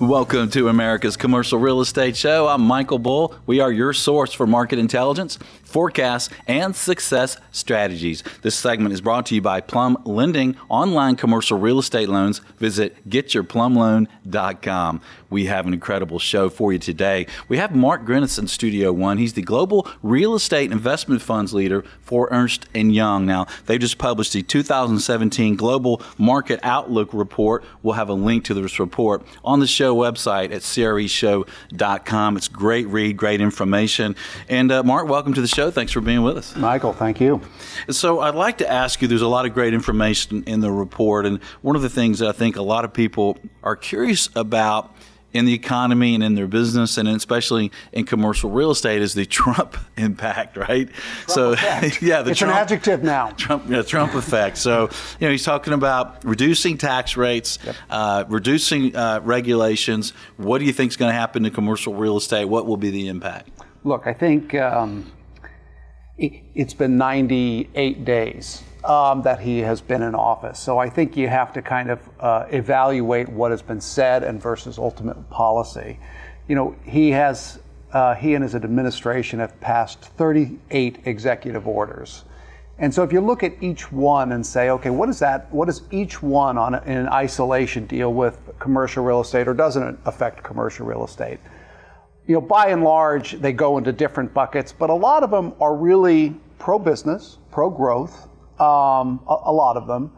Welcome to America's Commercial Real Estate Show. I'm Michael Bull. We are your source for market intelligence, forecasts, and success strategies. This segment is brought to you by Plum Lending Online Commercial Real Estate Loans. Visit getyourplumloan.com. We have an incredible show for you today. We have Mark Grinis in Studio One. He's the Global Real Estate Investment Funds Leader for Ernst & Young. Now, they just published the 2017 Global Market Outlook Report. We'll have a link to this report on the show website at creshow.com. It's great read, great information. And uh, Mark, welcome to the show. Thanks for being with us. Michael, thank you. So I'd like to ask you, there's a lot of great information in the report. And one of the things that I think a lot of people are curious about in the economy and in their business, and especially in commercial real estate, is the Trump impact, right? Trump so, effect. yeah, the it's Trump, an adjective now. Trump, yeah, Trump effect. So, you know, he's talking about reducing tax rates, yep. uh, reducing uh, regulations. What do you think is going to happen to commercial real estate? What will be the impact? Look, I think um, it's been 98 days um, that he has been in office. So I think you have to kind of uh, evaluate what has been said and versus ultimate policy. You know, he has uh, he and his administration have passed 38 executive orders. And so if you look at each one and say, okay, what is that? What does each one on in isolation deal with commercial real estate or doesn't it affect commercial real estate? You know, by and large, they go into different buckets, but a lot of them are really pro business, pro growth, um, a, a, lot of them.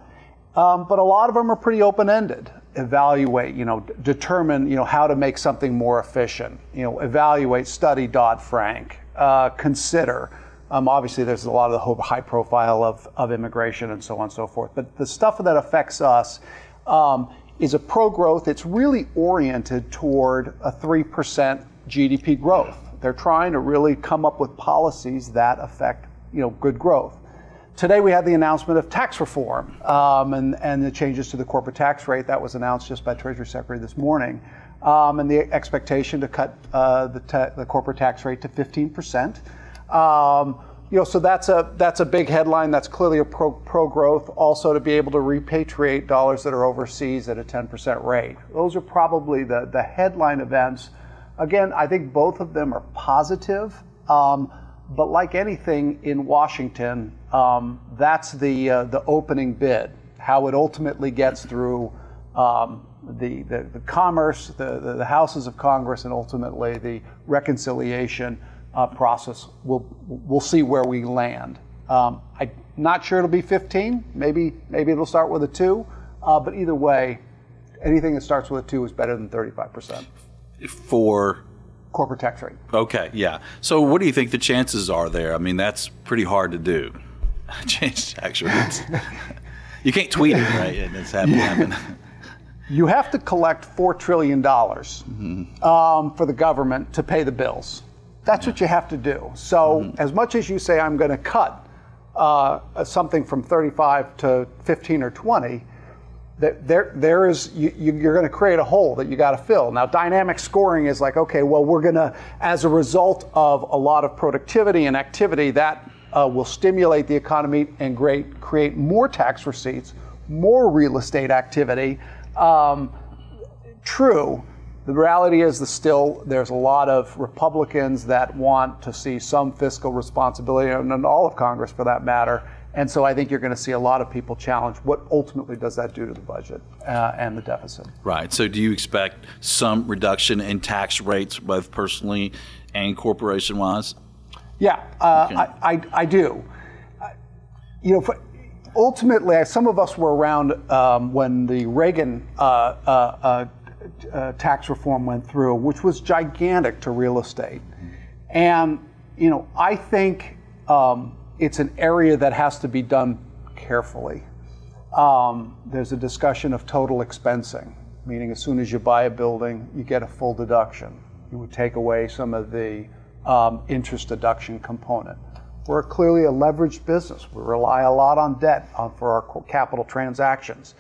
Um, but a lot of them are pretty open-ended. Evaluate, you know, determine, you know, how to make something more efficient. You know, evaluate, study Dodd-Frank, uh, consider. Um, obviously, there's a lot of the high profile of, of immigration and so on and so forth. But the stuff that affects us um, is a pro-growth. It's really oriented toward a three percent GDP growth. They're trying to really come up with policies that affect, you know, good growth. Today we had the announcement of tax reform um, and, and the changes to the corporate tax rate. That was announced just by Treasury Secretary this morning. Um, and the expectation to cut uh, the, the, corporate tax rate to 15%. Um, you know, so that's a that's a big headline. That's clearly a pro, pro growth. Also, to be able to repatriate dollars that are overseas at a 10% rate. Those are probably the the headline events. Again, I think both of them are positive. Um, but like anything in Washington, um, that's the uh, the opening bid. How it ultimately gets through um, the, the, the commerce, the, the, the houses of Congress, and ultimately the reconciliation uh, process. We'll we'll see where we land. Um, I'm not sure it'll be 15. Maybe maybe it'll start with a two. Uh, but either way, anything that starts with a two is better than 35 percent. For corporate tax rate. Okay, yeah. So what do you think the chances are there? I mean, that's pretty hard to do. Change tax rates. you can't tweet it, right? It's happening. You have to collect $4 trillion mm-hmm. um, for the government to pay the bills. That's yeah. what you have to do. So, mm-hmm. as much as you say, I'm going to cut uh, something from 35 to 15 or 20, there, there is you, you're going to create a hole that you got to fill. Now, dynamic scoring is like, okay, well, we're going to, as a result of a lot of productivity and activity, that uh, will stimulate the economy and great, create more tax receipts, more real estate activity. Um, true. The reality is that still there's a lot of Republicans that want to see some fiscal responsibility, and all of Congress for that matter, and so I think you're going to see a lot of people challenge what ultimately does that do to the budget uh, and the deficit. Right. So do you expect some reduction in tax rates, both personally and corporation wise? Yeah, uh, okay. I, I, I, do. Uh, you know, for, ultimately, some of us were around um, when the Reagan uh, uh, uh, tax reform went through, which was gigantic to real estate. And, you know, I think. Um, it's an area that has to be done carefully. Um, there's a discussion of total expensing, meaning as soon as you buy a building, you get a full deduction. You would take away some of the um, interest deduction component. We're clearly a leveraged business. We rely a lot on debt uh, for our capital transactions.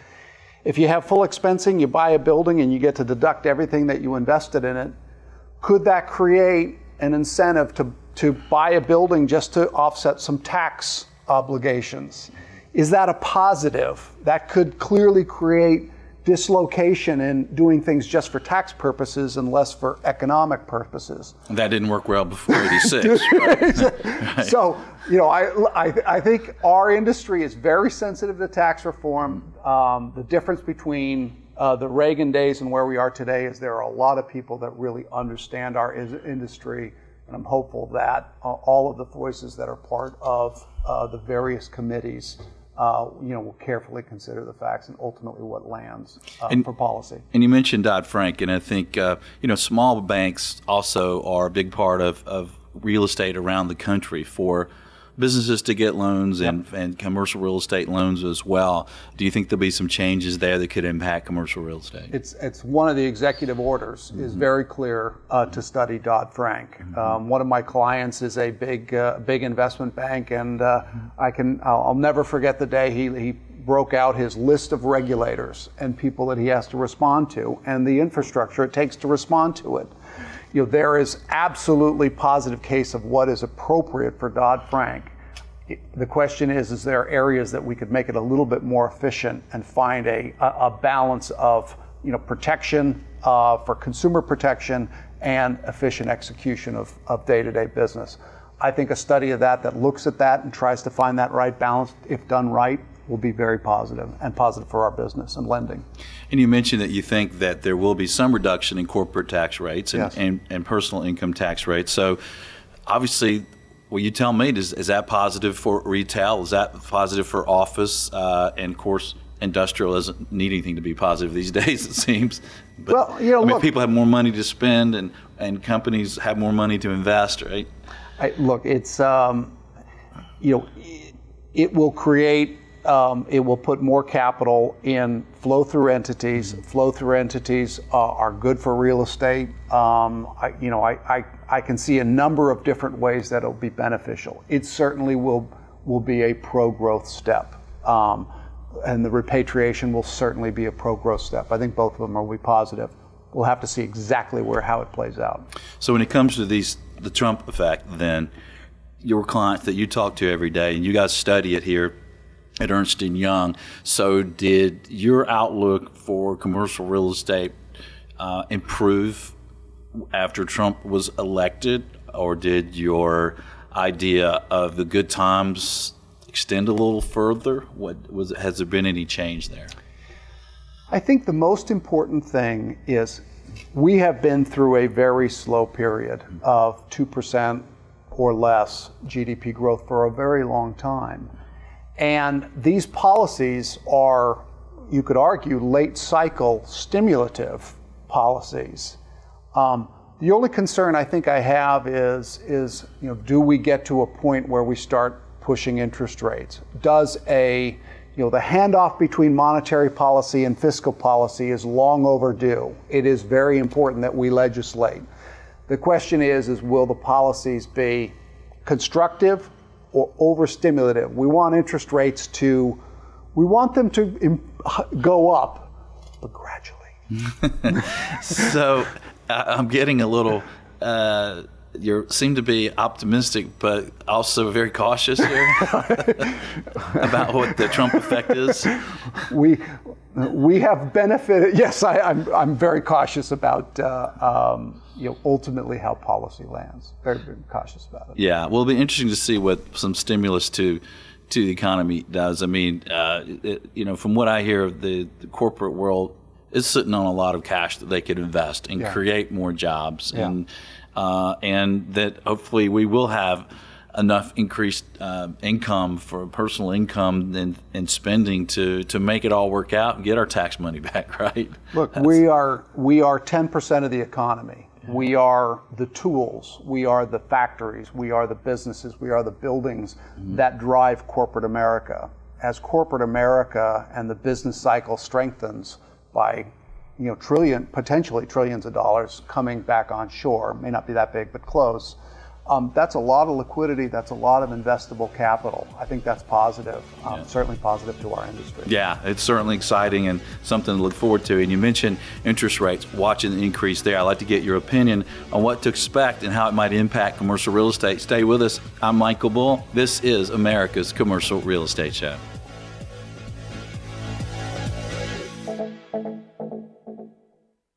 If you have full expensing, you buy a building and you get to deduct everything that you invested in it, could that create an incentive to to buy a building just to offset some tax obligations. Is that a positive? That could clearly create dislocation in doing things just for tax purposes and less for economic purposes. That didn't work well before 86. right? So, you know, I, I, I, think our industry is very sensitive to tax reform. Um, the difference between uh, the Reagan days and where we are today is there are a lot of people that really understand our is- industry, and I'm hopeful that uh, all of the voices that are part of uh, the various committees uh, you know, will carefully consider the facts and ultimately what lands uh, and, for policy. And you mentioned Dodd Frank, and I think uh, you know small banks also are a big part of, of real estate around the country for businesses to get loans yep. and, and commercial real estate loans as well. Do you think there'll be some changes there that could impact commercial real estate? It's it's one of the executive orders mm-hmm. is very clear uh, to study Dodd Frank. Mm-hmm. Um, one of my clients is a big uh, big investment bank, and uh, mm-hmm. I can I'll, I'll, never forget the day he he broke out his list of regulators and people that he has to respond to and the infrastructure it takes to respond to it you know, there is absolutely positive case of what is appropriate for Dodd-Frank. The question is, is there areas that we could make it a little bit more efficient and find a, a balance of, you know, protection uh, for consumer protection and efficient execution of, of day-to-day business. I think a study of that that looks at that and tries to find that right balance, if done right, will be very positive and positive for our business and lending. And you mentioned that you think that there will be some reduction in corporate tax rates and, yes. and, and, personal income tax rates. So obviously, well, you tell me, is, is that positive for retail? Is that positive for office? Uh, and of course, industrial doesn't need anything to be positive these days, it seems. But, well, you know, I mean, people have more money to spend and, and companies have more money to invest, right? I, look, it's, um, you know, it will create um, it will put more capital in flow through entities. Mm-hmm. Flow through entities uh, are good for real estate. Um, I, you know, I, I, I can see a number of different ways that it'll be beneficial. It certainly will will be a pro growth step. Um, and the repatriation will certainly be a pro growth step. I think both of them will be positive. We'll have to see exactly where how it plays out. So when it comes to these the Trump effect, then your clients that you talk to every day, and you guys study it here at Ernst & Young. So did your outlook for commercial real estate uh, improve after Trump was elected, or did your idea of the good times extend a little further? What was has there been any change there? I think the most important thing is we have been through a very slow period of 2% or less GDP growth for a very long time. And these policies are, you could argue, late cycle stimulative policies. Um, the only concern I think I have is, is you know, do we get to a point where we start pushing interest rates? Does a, you know, the handoff between monetary policy and fiscal policy is long overdue. It is very important that we legislate. The question is, is will the policies be constructive or overstimulative. We want interest rates to, we want them to go up, but gradually. so I'm getting a little. Uh, you seem to be optimistic, but also very cautious here about what the Trump effect is. We we have benefited. Yes, I, am I'm, I'm very cautious about uh, um, you know ultimately how policy lands. Very, very cautious about it. Yeah, well, it'll be interesting to see what some stimulus to to the economy does. I mean, uh, it, you know, from what I hear, the, the corporate world is sitting on a lot of cash that they could invest and yeah. create more jobs yeah. and uh, and that hopefully we will have enough increased uh, income for personal income and, and spending to, to make it all work out and get our tax money back, right? Look, That's, we are we are 10% of the economy. Yeah. We are the tools, we are the factories, we are the businesses, we are the buildings mm-hmm. that drive corporate America. As corporate America and the business cycle strengthens by you know, trillion, potentially trillions of dollars coming back on shore. May not be that big, but close. Um, that's a lot of liquidity. That's a lot of investable capital. I think that's positive. Um, yeah. Certainly positive to our industry. Yeah, it's certainly exciting and something to look forward to. And you mentioned interest rates, watching the increase there. I'd like to get your opinion on what to expect and how it might impact commercial real estate. Stay with us. I'm Michael Bull. This is America's Commercial Real Estate Show.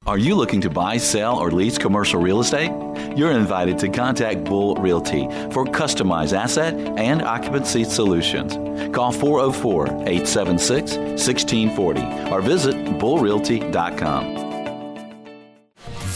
Are you looking to buy, sell, or lease commercial real estate? You're invited to contact Bull Realty for customized asset and occupancy solutions. Call 404 876 1640 or visit bullrealty.com.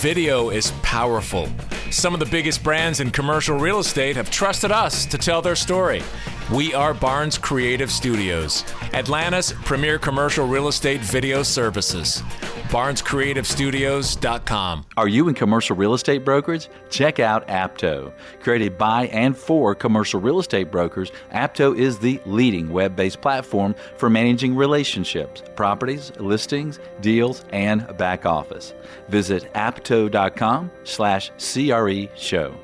Video is powerful. Some of the biggest brands in commercial real estate have trusted us to tell their story. We are Barnes Creative Studios, Atlanta's premier commercial real estate video services. BarnesCreativeStudios.com. Are you in commercial real estate brokerage? Check out Apto. Created by and for commercial real estate brokers, Apto is the leading web based platform for managing relationships, properties, listings, deals, and back office. Visit apto.com slash CRE show.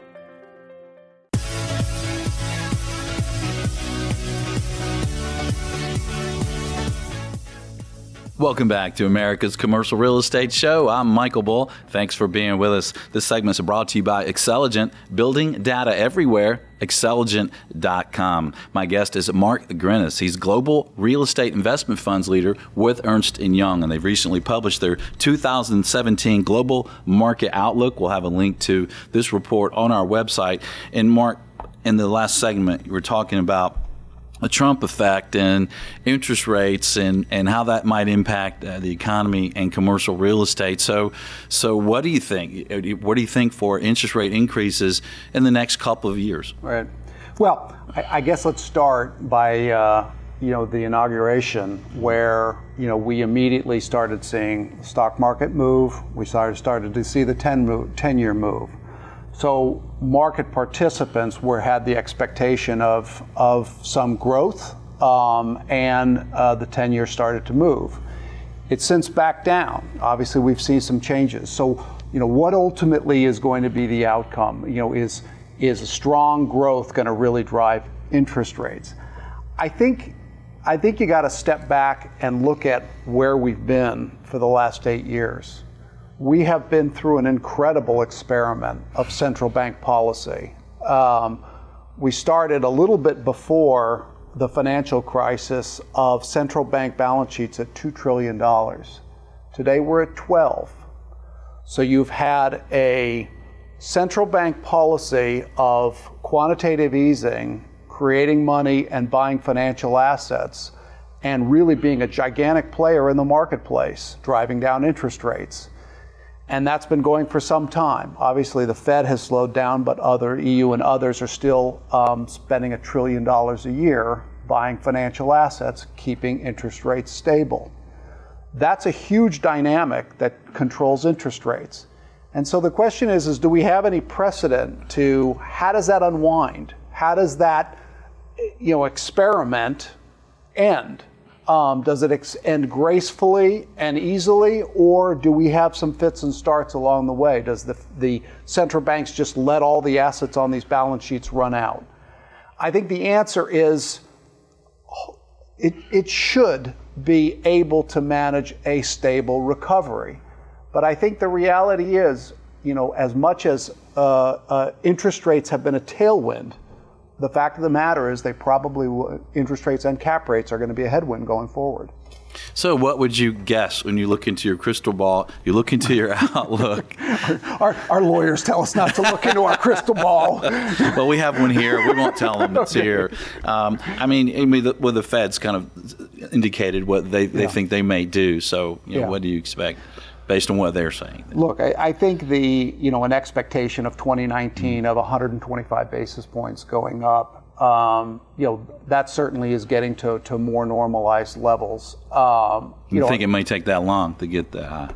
Welcome back to America's Commercial Real Estate Show. I'm Michael Bull. Thanks for being with us. This segment is brought to you by Xceligent, building data everywhere. Xceligent.com. My guest is Mark Grinis. He's Global Real Estate Investment Funds Leader with Ernst & Young, and they've recently published their 2017 Global Market Outlook. We'll have a link to this report on our website. And Mark, in the last segment, you were talking about the Trump effect and interest rates and, and how that might impact uh, the economy and commercial real estate. So, so what do you think? What do you think for interest rate increases in the next couple of years? Right. Well, I, I guess let's start by uh, you know the inauguration where you know we immediately started seeing the stock market move. We started started to see the 10 move, 10 year move. So market participants were had the expectation of of some growth, um, and uh, the 10 year started to move. It's since back down. Obviously, we've seen some changes. So you know what ultimately is going to be the outcome? You know is is strong growth going to really drive interest rates? I think I think you got to step back and look at where we've been for the last eight years we have been through an incredible experiment of central bank policy. Um, we started a little bit before the financial crisis of central bank balance sheets at $2 trillion. Today we're at 12. So you've had a central bank policy of quantitative easing, creating money and buying financial assets, and really being a gigantic player in the marketplace, driving down interest rates and that's been going for some time. Obviously, the Fed has slowed down, but other EU and others are still um, spending a trillion dollars a year buying financial assets, keeping interest rates stable. That's a huge dynamic that controls interest rates. And so the question is, is do we have any precedent to how does that unwind? How does that you know experiment end? Um, does it end gracefully and easily, or do we have some fits and starts along the way? Does the, the central banks just let all the assets on these balance sheets run out? I think the answer is it, it should be able to manage a stable recovery. But I think the reality is, you know, as much as uh, uh, interest rates have been a tailwind, the fact of the matter is they probably will, interest rates and cap rates are going to be a headwind going forward. So, what would you guess when you look into your crystal ball? You look into your outlook. our, our, lawyers tell us not to look into our crystal ball. well, we have one here. We won't tell them it's okay. here. Um, I mean, I mean, the, well, the Fed's kind of indicated what they, they yeah. think they may do. So, you know, yeah. what do you expect? Based on what they're saying? Look, I, I, think the you know an expectation of 2019 mm of 125 basis points going up. Um, you know that certainly is getting to, to more normalized levels. Um, you, you know, think it may take that long to get that? Okay.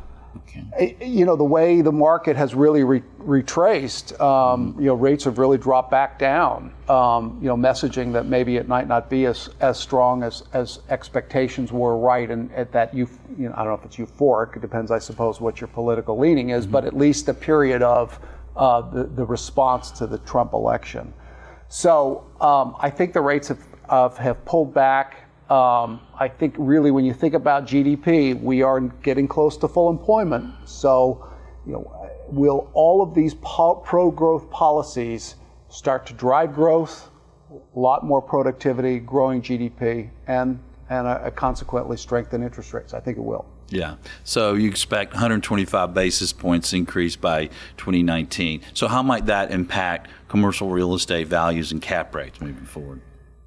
You know, the way the market has really re- retraced, um, you know, rates have really dropped back down. Um, you know, messaging that maybe it might not be as, as strong as, as expectations were right, and at that you, you know, I don't know if it's euphoric. It depends, I suppose, what your political leaning is, mm-hmm. but at least the period of uh, the the response to the Trump election. So um, I think the rates have, have, have pulled back. Um, I think really when you think about GDP, we are getting close to full employment. So, you know, will all of these pro-growth policies start to drive growth, a lot more productivity, growing GDP, and and uh, consequently strengthen interest rates? I think it will. Yeah. So you expect 125 basis points increase by 2019. So how might that impact commercial real estate values and cap rates moving forward?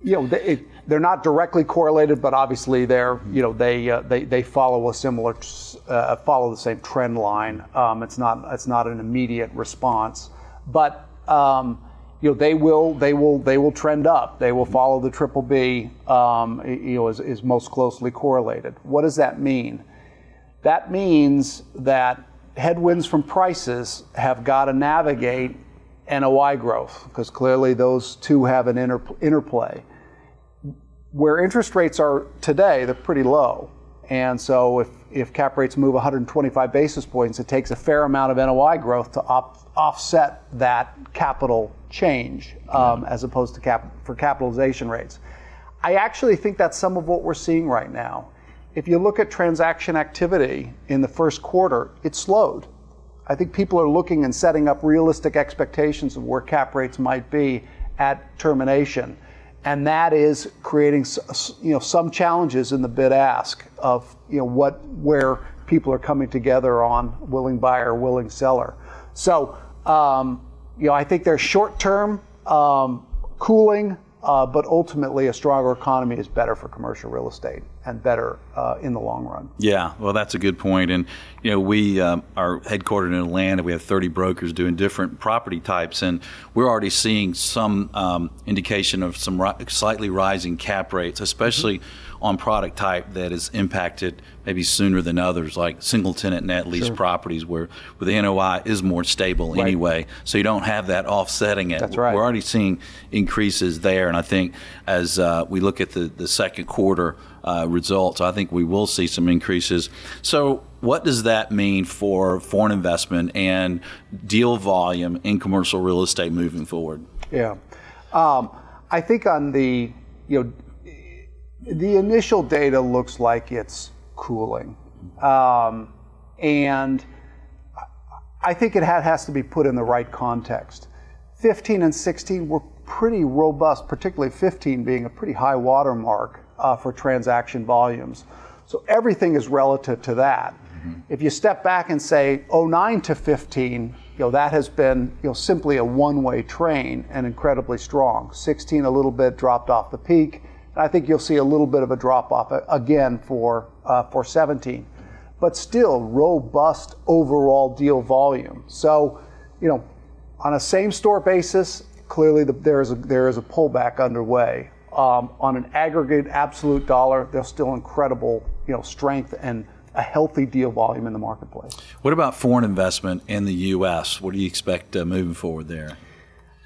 You know, they, they're not directly correlated, but obviously they're, you know, they uh, they, they follow a similar, uh, follow the same trend line. Um, it's not it's not an immediate response, but um, you know they will they will they will trend up. They will follow the triple B. Um, you know, is, is most closely correlated. What does that mean? That means that headwinds from prices have got to navigate NOI growth because clearly those two have an inter- interplay. Where interest rates are today, they're pretty low. And so if, if cap rates move 125 basis points, it takes a fair amount of NOI growth to op- offset that capital change um, as opposed to cap- for capitalization rates. I actually think that's some of what we're seeing right now. If you look at transaction activity in the first quarter, it slowed. I think people are looking and setting up realistic expectations of where cap rates might be at termination. And that is creating you know, some challenges in the bid ask of you know, what, where people are coming together on willing buyer, willing seller. So um, you know, I think there's short term um, cooling, uh, but ultimately a stronger economy is better for commercial real estate and better uh, in the long run. Yeah, well, that's a good point. And you know, we um, are headquartered in Atlanta. We have 30 brokers doing different property types, and we're already seeing some um, indication of some ri- slightly rising cap rates, especially. Mm-hmm on product type that is impacted maybe sooner than others, like single tenant net lease sure. properties where, where the NOI is more stable right. anyway. So you don't have that offsetting it. That's right. We're already seeing increases there. And I think as uh, we look at the, the second quarter uh, results, I think we will see some increases. So what does that mean for foreign investment and deal volume in commercial real estate moving forward? Yeah. Um, I think on the you know the initial data looks like it's cooling. Um, and I think it has to be put in the right context. 15 and 16 were pretty robust, particularly 15 being a pretty high watermark uh, for transaction volumes. So everything is relative to that. Mm-hmm. If you step back and say 09 to 15, you know that has been you know simply a one-way train and incredibly strong. 16 a little bit dropped off the peak. And I think you'll see a little bit of a drop off again for, uh, for 17, but still robust overall deal volume. So, you know, on a same store basis, clearly the, there, is a, there is a pullback underway. Um, on an aggregate absolute dollar, there's still incredible you know, strength and a healthy deal volume in the marketplace. What about foreign investment in the U.S.? What do you expect uh, moving forward there?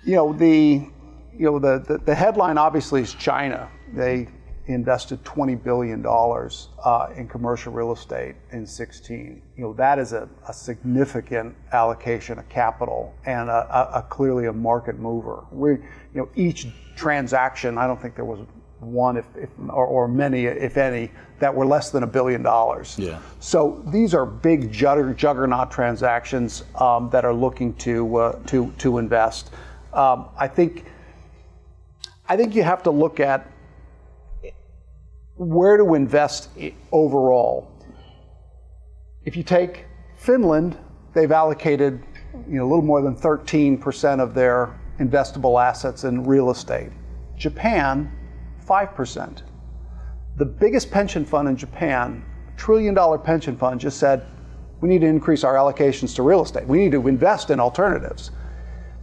You know, the, you know, the, the, the headline obviously is China they invested $20 billion uh, in commercial real estate in 16. You know, that is a, a significant allocation of capital and a, a, a, clearly a market mover. We, you know, each transaction, I don't think there was one if, if or, or, many, if any, that were less than a billion dollars. Yeah. So these are big juggernaut transactions um, that are looking to, uh, to, to invest. Um, I think, I think you have to look at where to invest overall. If you take Finland, they've allocated you know, a little more than 13% of their investable assets in real estate. Japan, 5%. The biggest pension fund in Japan, trillion dollar pension fund, just said, we need to increase our allocations to real estate. We need to invest in alternatives.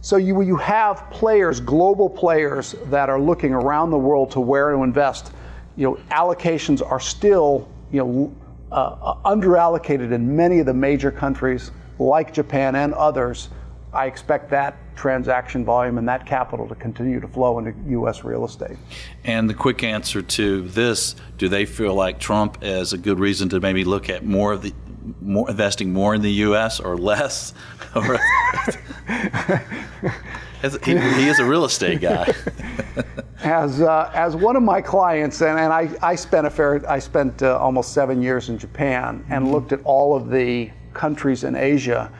So you, you have players, global players, that are looking around the world to where to invest you know, allocations are still, you know, uh, uh, underallocated in many of the major countries like Japan and others. I expect that transaction volume and that capital to continue to flow into U.S. real estate. And the quick answer to this: Do they feel like Trump is a good reason to maybe look at more of the more investing more in the U.S. or less? he, he, is a real estate guy. as uh, as one of my clients, and, and I, I spent a fair I spent uh, almost seven years in Japan and mm-hmm. looked at all of the countries in Asia,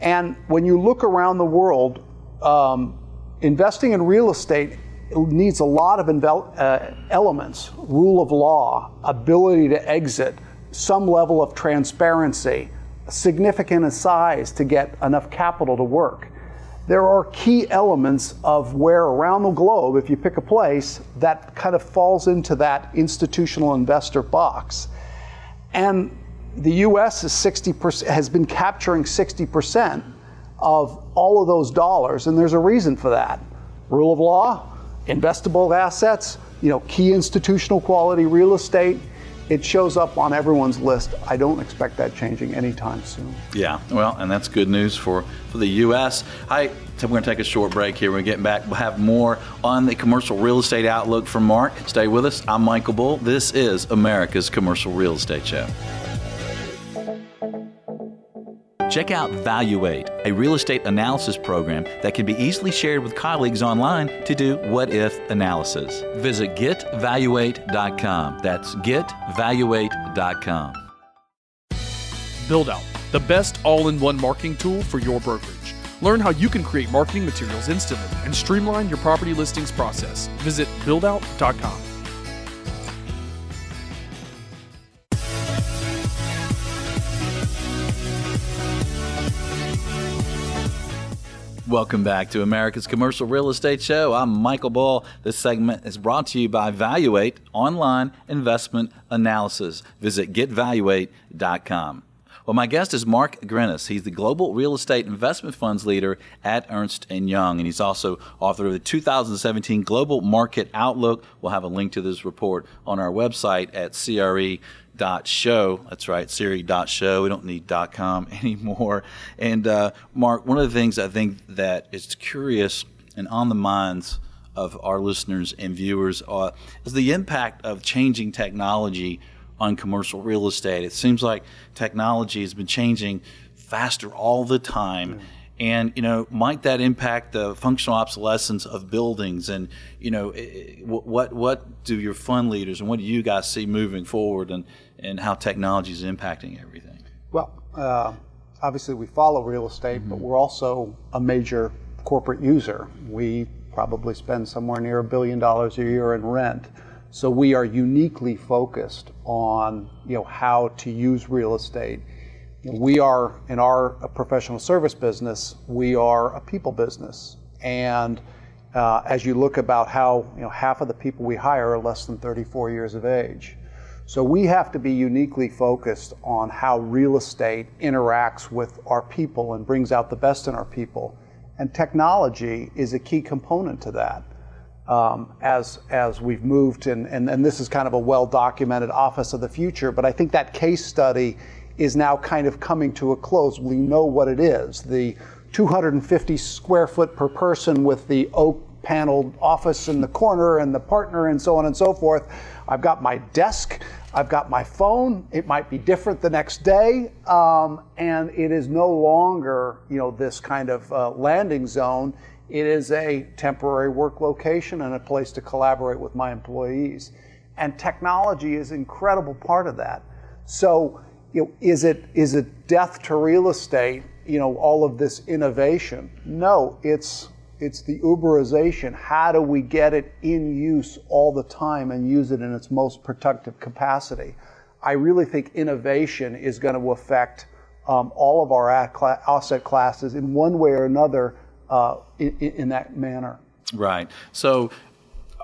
and when you look around the world, um, investing in real estate needs a lot of envel- uh, elements: rule of law, ability to exit, some level of transparency, significant size to get enough capital to work. There are key elements of where around the globe, if you pick a place, that kind of falls into that institutional investor box. And the US is 60%, has been capturing 60% of all of those dollars, and there's a reason for that. Rule of law, investable assets, you know, key institutional quality real estate, it shows up on everyone's list. I don't expect that changing anytime soon. Yeah, well, and that's good news for, for the U.S. I, we're going to take a short break here. We're getting back. We'll have more on the commercial real estate outlook from Mark. Stay with us. I'm Michael Bull. This is America's Commercial Real Estate Show. Check out Valuate, a real estate analysis program that can be easily shared with colleagues online to do what if analysis. Visit getvaluate.com. That's getvaluate.com. Build Out, the best all in one marketing tool for your brokerage. Learn how you can create marketing materials instantly and streamline your property listings process. Visit buildout.com. Welcome back to America's Commercial Real Estate Show. I'm Michael Bull. This segment is brought to you by Valuate Online Investment Analysis. Visit getvaluate.com. Well, my guest is Mark Grinis. He's the Global Real Estate Investment Funds leader at Ernst & Young, and he's also author of the 2017 Global Market Outlook. We'll have a link to this report on our website at CRE dot show. That's right, CRE dot show. We don't need dot com anymore. And uh, Mark, one of the things I think that is curious and on the minds of our listeners and viewers uh, is the impact of changing technology on commercial real estate. It seems like technology has been changing faster all the time. Mm. And you know, might that impact the functional obsolescence of buildings? And you know, what what do your fund leaders and what do you guys see moving forward? And and how technology is impacting everything? Well, uh, obviously we follow real estate, mm-hmm. but we're also a major corporate user. We probably spend somewhere near a billion dollars a year in rent. So we are uniquely focused on you know how to use real estate. We are in our professional service business. We are a people business, and uh, as you look about how you know half of the people we hire are less than 34 years of age. So we have to be uniquely focused on how real estate interacts with our people and brings out the best in our people. And technology is a key component to that. Um, as, as we've moved, and, and, and this is kind of a well documented office of the future, but I think that case study is now kind of coming to a close. We know what it is. The 250 square foot per person with the oak paneled office in the corner and the partner and so on and so forth. I've got my desk, I've got my phone. It might be different the next day, um, and it is no longer, you know, this kind of uh, landing zone. It is a temporary work location and a place to collaborate with my employees. And technology is an incredible part of that. So, you know, is it is it death to real estate? You know, all of this innovation? No, it's it's the Uberization. How do we get it in use all the time and use it in its most productive capacity? I really think innovation is going to affect um, all of our asset classes in one way or another uh, in, in, that manner. Right. So,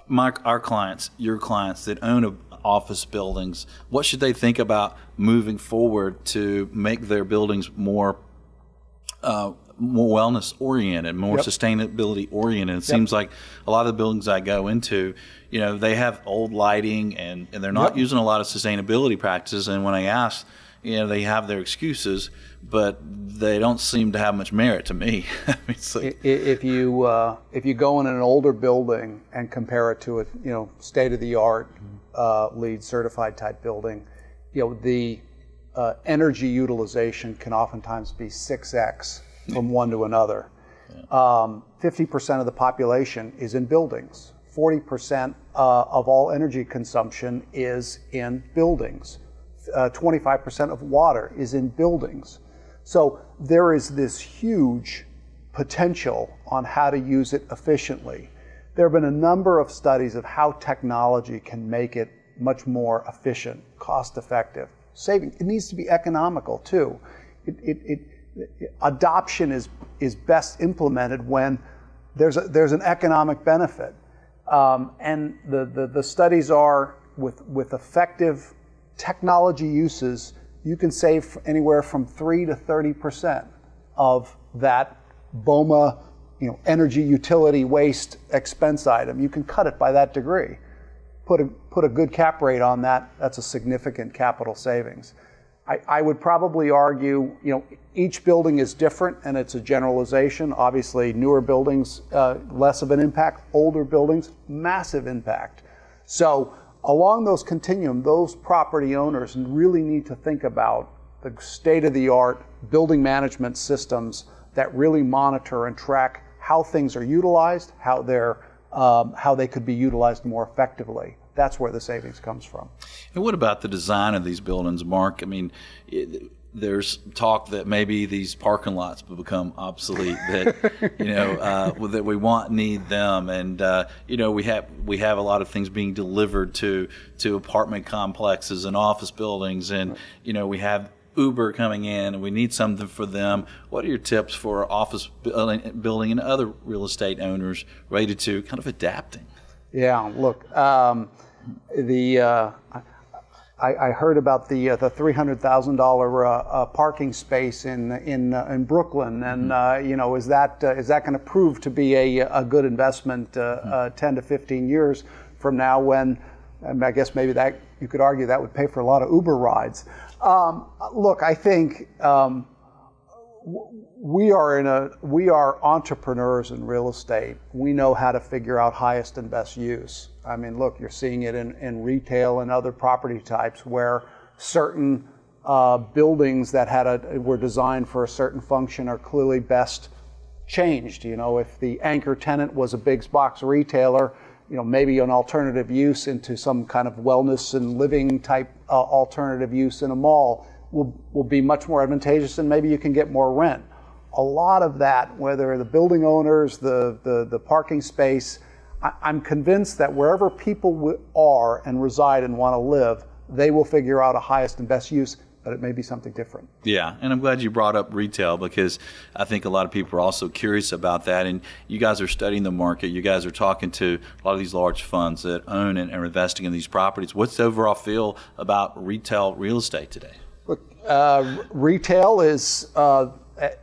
my, our clients, your clients that own office buildings, what should they think about moving forward to make their buildings more uh, more wellness oriented, more yep. sustainability oriented. It yep. seems like a lot of the buildings I go into, you know, they have old lighting and, and they're not yep. using a lot of sustainability practices. And when I ask, you know, they have their excuses, but they don't seem to have much merit to me. like, if you uh, if you go in an older building and compare it to a you know state of the art, uh, LEED certified type building, you know the uh, energy utilization can oftentimes be 6x from one to another. Um, 50% of the population is in buildings. 40% uh, of all energy consumption is in buildings. Uh, 25% of water is in buildings. So there is this huge potential on how to use it efficiently. There have been a number of studies of how technology can make it much more efficient, cost effective. saving. It needs to be economical too. It, it, it, adoption is, is best implemented when there's, a, there's an economic benefit. Um, and the, the, the studies are with, with effective technology uses, you can save anywhere from 3 to 30% of that BOMA you know, energy utility waste expense item. You can cut it by that degree. Put a, put a good cap rate on that, that's a significant capital savings. I, I would probably argue, you know, each building is different and it's a generalization. Obviously, newer buildings, uh, less of an impact. Older buildings, massive impact. So, along those continuum, those property owners really need to think about the state of the art building management systems that really monitor and track how things are utilized, how they're um, how they could be utilized more effectively. That's where the savings comes from. And what about the design of these buildings, Mark? I mean, it, there's talk that maybe these parking lots will become obsolete. That you know uh, that we want need them, and uh, you know we have we have a lot of things being delivered to to apartment complexes and office buildings, and you know we have Uber coming in, and we need something for them. What are your tips for office building and other real estate owners related to kind of adapting? Yeah, look, um, the uh, I, I, heard about the uh, the three hundred thousand uh, uh, parking space in in uh, in Brooklyn, and mm-hmm. Uh, you know, is that uh, is that going to prove to be a, a good investment mm-hmm. ten to fifteen years from now? When I guess maybe that you could argue that would pay for a lot of Uber rides. Um, look, I think um, we are in a we are entrepreneurs in real estate. We know how to figure out highest and best use. I mean, look, you're seeing it in, in retail and other property types where certain uh, buildings that had a were designed for a certain function are clearly best changed. You know, if the anchor tenant was a big box retailer, you know, maybe an alternative use into some kind of wellness and living type uh, alternative use in a mall will, will be much more advantageous and maybe you can get more rent. A lot of that, whether the building owners, the, the, the parking space, I, I'm convinced that wherever people are and reside and want to live, they will figure out a highest and best use but it may be something different. Yeah, and I'm glad you brought up retail because I think a lot of people are also curious about that. And you guys are studying the market. You guys are talking to a lot of these large funds that own and are investing in these properties. What's the overall feel about retail real estate today? Look, uh, retail is uh,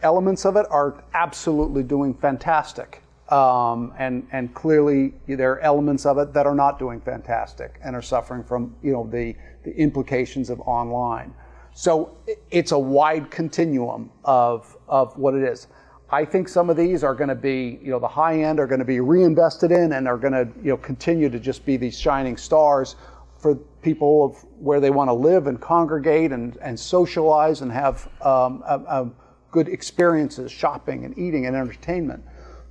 elements of it are absolutely doing fantastic. Um, and and clearly there are elements of it that are not doing fantastic and are suffering from you know the the implications of online. So it's a wide continuum of, of what it is. I think some of these are going to be, you know, the high end are going to be reinvested in and are going to, you know, continue to just be these shining stars for people of where they want to live and congregate and, and socialize and have um, a, a good experiences, shopping and eating and entertainment.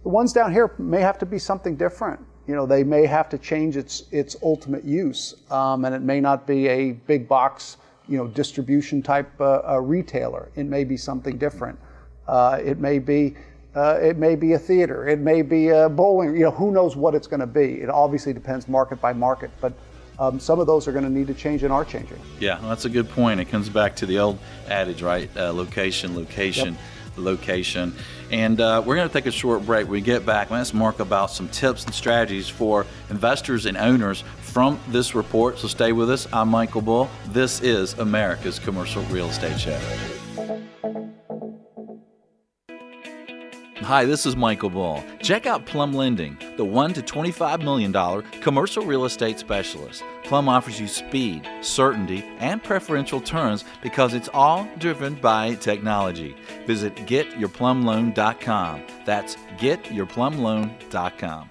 The ones down here may have to be something different. You know, they may have to change its its ultimate use, um, and it may not be a big box you know, distribution type uh, uh, retailer. It may be something different. Uh, it may be uh, it may be a theater. It may be a bowling. You know, who knows what it's going to be? It obviously depends market by market, but. Um, some of those are going to need to change and are changing. Yeah, well, that's a good point. It comes back to the old adage, right? Uh, location, location. Yep location. And uh, we're going to take a short break. When we get back, let's Mark about some tips and strategies for investors and owners from this report. So stay with us. I'm Michael Bull. This is America's Commercial Real Estate Show. Hi, this is Michael Bull. Check out Plum Lending, the $1 to $25 million commercial real estate specialist. Plum offers you speed, certainty, and preferential terms because it's all driven by technology. Visit getyourplumloan.com. That's getyourplumloan.com.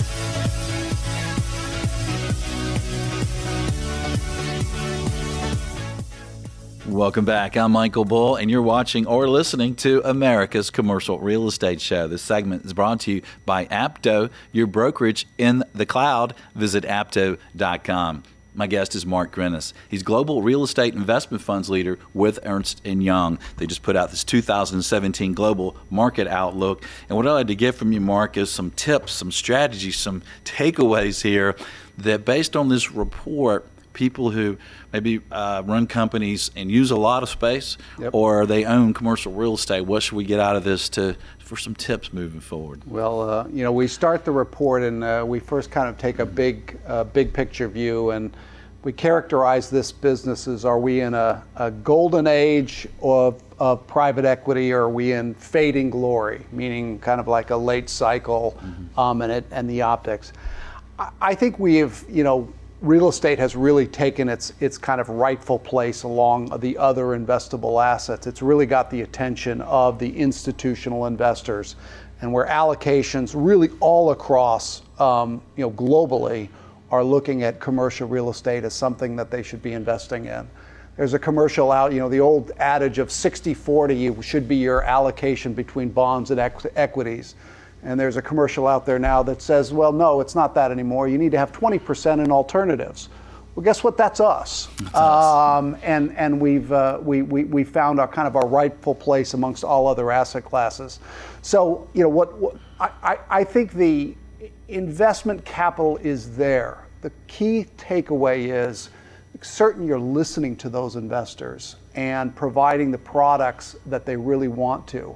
Welcome back. I'm Michael Bull, and you're watching or listening to America's Commercial Real Estate Show. This segment is brought to you by Apto, your brokerage in the cloud. Visit apto.com. My guest is Mark Grinis. He's global real estate investment funds leader with Ernst & Young. They just put out this 2017 global market outlook. And what I'd like to get from you, Mark, is some tips, some strategies, some takeaways here that based on this report, people who maybe uh, run companies and use a lot of space Yep. or they own commercial real estate, what should we get out of this to for some tips moving forward? Well, uh, you know, we start the report and uh, we first kind of take a big, uh, big picture view and we characterize this business as are we in a, a golden age of, of private equity or are we in fading glory, meaning kind of like a late cycle um, and, it, and the optics. I, I think we have, you know, real estate has really taken its its kind of rightful place along the other investable assets. It's really got the attention of the institutional investors, and where allocations really all across, um, you know, globally, are looking at commercial real estate as something that they should be investing in. There's a commercial out, you know, the old adage of 60-40 should be your allocation between bonds and equ- equities. And there's a commercial out there now that says, well, no, it's not that anymore. You need to have 20% in alternatives. Well, guess what? That's us. Um, and and we've, uh, we, we, we found our kind of our rightful place amongst all other asset classes. So, you know, what, what I, I, I think the investment capital is there. The key takeaway is certain you're listening to those investors and providing the products that they really want to.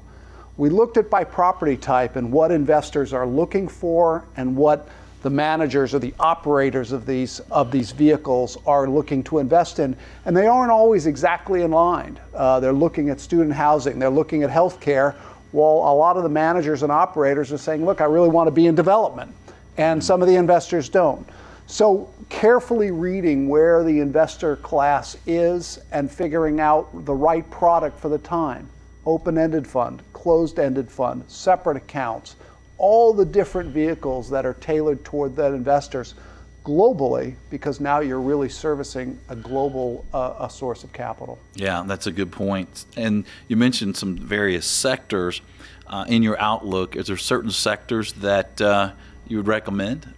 We looked at by property type and what investors are looking for and what the managers or the operators of these of these vehicles are looking to invest in, and they aren't always exactly in line. Uh, they're looking at student housing, they're looking at healthcare. While a lot of the managers and operators are saying, "Look, I really want to be in development," and some of the investors don't. So carefully reading where the investor class is and figuring out the right product for the time. Open-ended fund, closed-ended fund, separate accounts, all the different vehicles that are tailored toward that investors globally because now you're really servicing a global uh, a source of capital. Yeah, that's a good point. And you mentioned some various sectors uh, in your outlook. Is there certain sectors that uh, you would recommend?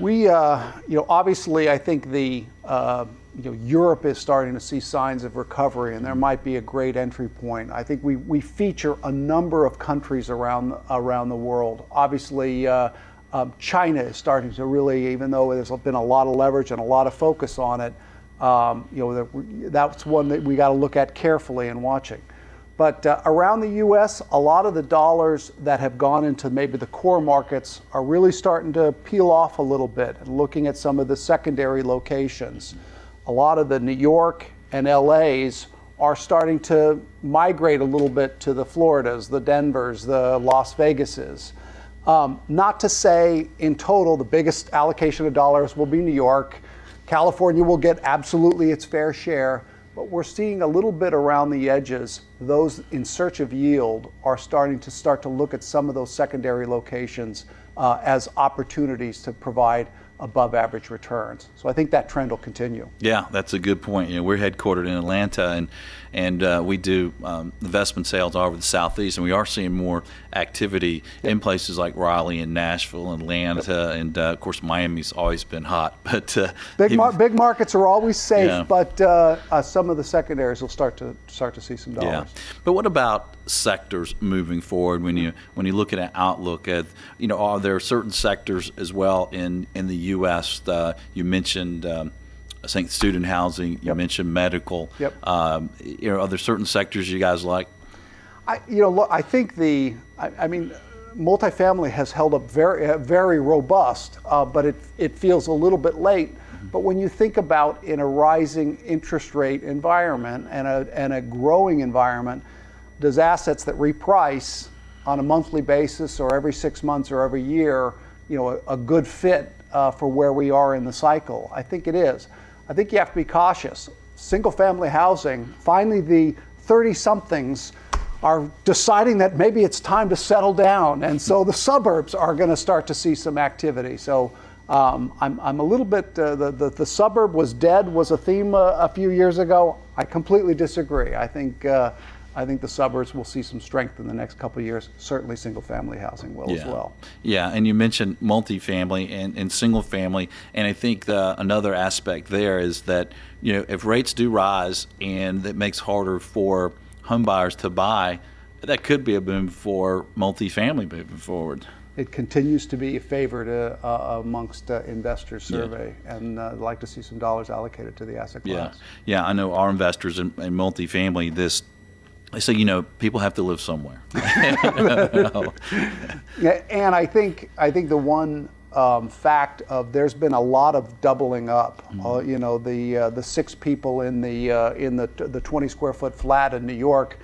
We, uh, you know, obviously, I think the, uh, you know, Europe is starting to see signs of recovery, and there might be a great entry point. I think we, we feature a number of countries around around the world. Obviously, uh, um, China is starting to really, even though there's been a lot of leverage and a lot of focus on it, um, you know, that, that's one that we got to look at carefully and watching. But uh, around the U.S., a lot of the dollars that have gone into maybe the core markets are really starting to peel off a little bit and looking at some of the secondary locations. A lot of the New York and LA's are starting to migrate a little bit to the Floridas, the Denvers, the Las Vegases. Um, not to say in total the biggest allocation of dollars will be New York. California will get absolutely its fair share, but we're seeing a little bit around the edges. Those in search of yield are starting to start to look at some of those secondary locations uh, as opportunities to provide above average returns. So I think that trend will continue. Yeah, that's a good point. You know, we're headquartered in Atlanta, and and uh, we do um, investment sales all over the southeast, and we are seeing more activity in places like Raleigh and Nashville, and Atlanta, and uh, of course Miami's always been hot. But uh, Big, mar- big markets are always safe, Yeah. but uh, uh, some of the secondaries will start to start to see some dollars. Yeah, but what about sectors moving forward? When you when you look at an outlook at you know, are there certain sectors as well in in the U.S. Uh, you mentioned. Um, I think student housing. You Yep. mentioned medical. Yep. Um, you know, are there certain sectors you guys like? I, you know, look, I think the, I, I mean, multifamily has held up very, uh, very robust, uh, but it, it feels a little bit late. But when you think about in a rising interest rate environment and a, and a growing environment, does assets that reprice on a monthly basis or every six months or every year, you know, a, a good fit uh, for where we are in the cycle? I think it is. I think you have to be cautious. Single family housing, finally the 30 somethings are deciding that maybe it's time to settle down. And so the suburbs are going to start to see some activity. So Um, I'm, I'm a little bit, uh, the, the, the, suburb was dead was a theme uh, a few years ago. I completely disagree. I think, uh, I think the suburbs will see some strength in the next couple of years. Certainly, single family housing will yeah. as well. Yeah, and you mentioned multifamily and, and single family. And I think the, another aspect there is that, you know, if rates do rise and it makes harder for homebuyers to buy, that could be a boom for multifamily moving forward it continues to be favored uh, uh, amongst uh, investors survey, yeah. and uh, I'd like to see some dollars allocated to the asset class. Yeah, yeah. I know our investors in, in multifamily. This they say, you know, people have to live somewhere. and I think I think the one um, fact of there's been a lot of doubling up. Mm-hmm. Uh, you know, the uh, the six people in the uh, in the the 20 square foot flat in New York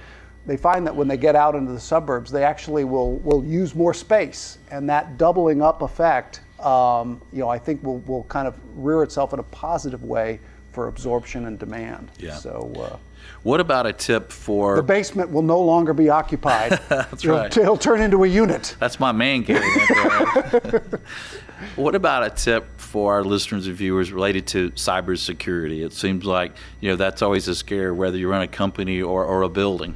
they find that when they get out into the suburbs, they actually will, will use more space. And that doubling up effect, um, you know, I think will, will kind of rear itself in a positive way for absorption and demand. Yeah. So, uh, what about a tip for the basement will no longer be occupied? That's it'll, right. It'll turn into a unit. That's my man cave. what about a tip for our listeners and viewers related to cybersecurity? It seems like you know that's always a scare, whether you run a company or, or a building.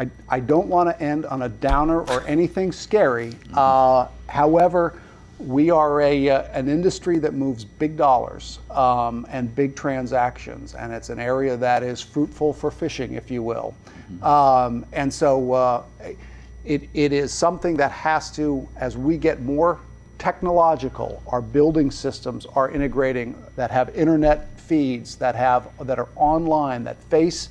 I, I don't want to end on a downer or anything scary. Uh, however, we are a, uh, an industry that moves big dollars um, and big transactions, and it's an area that is fruitful for phishing, if you will. Um, and so uh, it, it is something that has to, as we get more technological, our building systems are integrating that have internet feeds, that have that are online, that face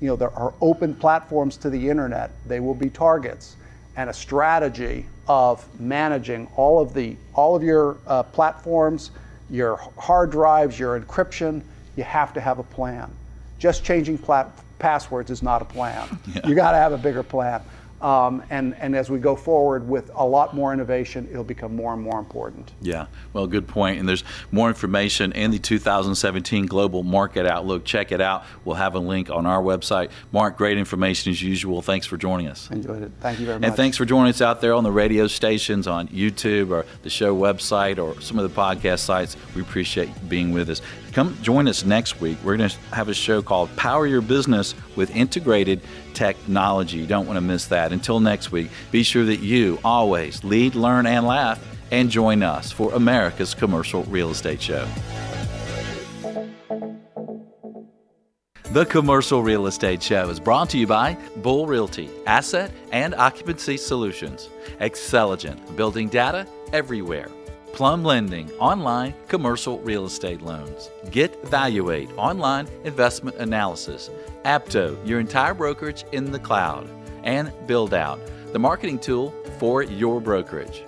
you know, there are open platforms to the internet. They will be targets, and a strategy of managing all of the all of your uh, platforms, your hard drives, your encryption. You have to have a plan. Just changing plat- passwords is not a plan. Yeah. You got to have a bigger plan. Um, and, and as we go forward with a lot more innovation, it'll become more and more important. Yeah, well, good point. And there's more information in the 2017 Global Market Outlook. Check it out. We'll have a link on our website. Mark, great information as usual. Thanks for joining us. Enjoyed it. Thank you very much. And thanks for joining us out there on the radio stations, on YouTube, or the show website, or some of the podcast sites. We appreciate being with us. Come join us next week. We're going to have a show called Power Your Business with Integrated Technology. You don't want to miss that. Until next week, be sure that you always lead, learn, and laugh, and join us for America's Commercial Real Estate Show. The Commercial Real Estate Show is brought to you by Bull Realty, Asset and Occupancy Solutions, Xceligent, building data everywhere. Plum Lending, online commercial real estate loans. Get Valuate, online investment analysis. Apto, your entire brokerage in the cloud. And Buildout, the marketing tool for your brokerage.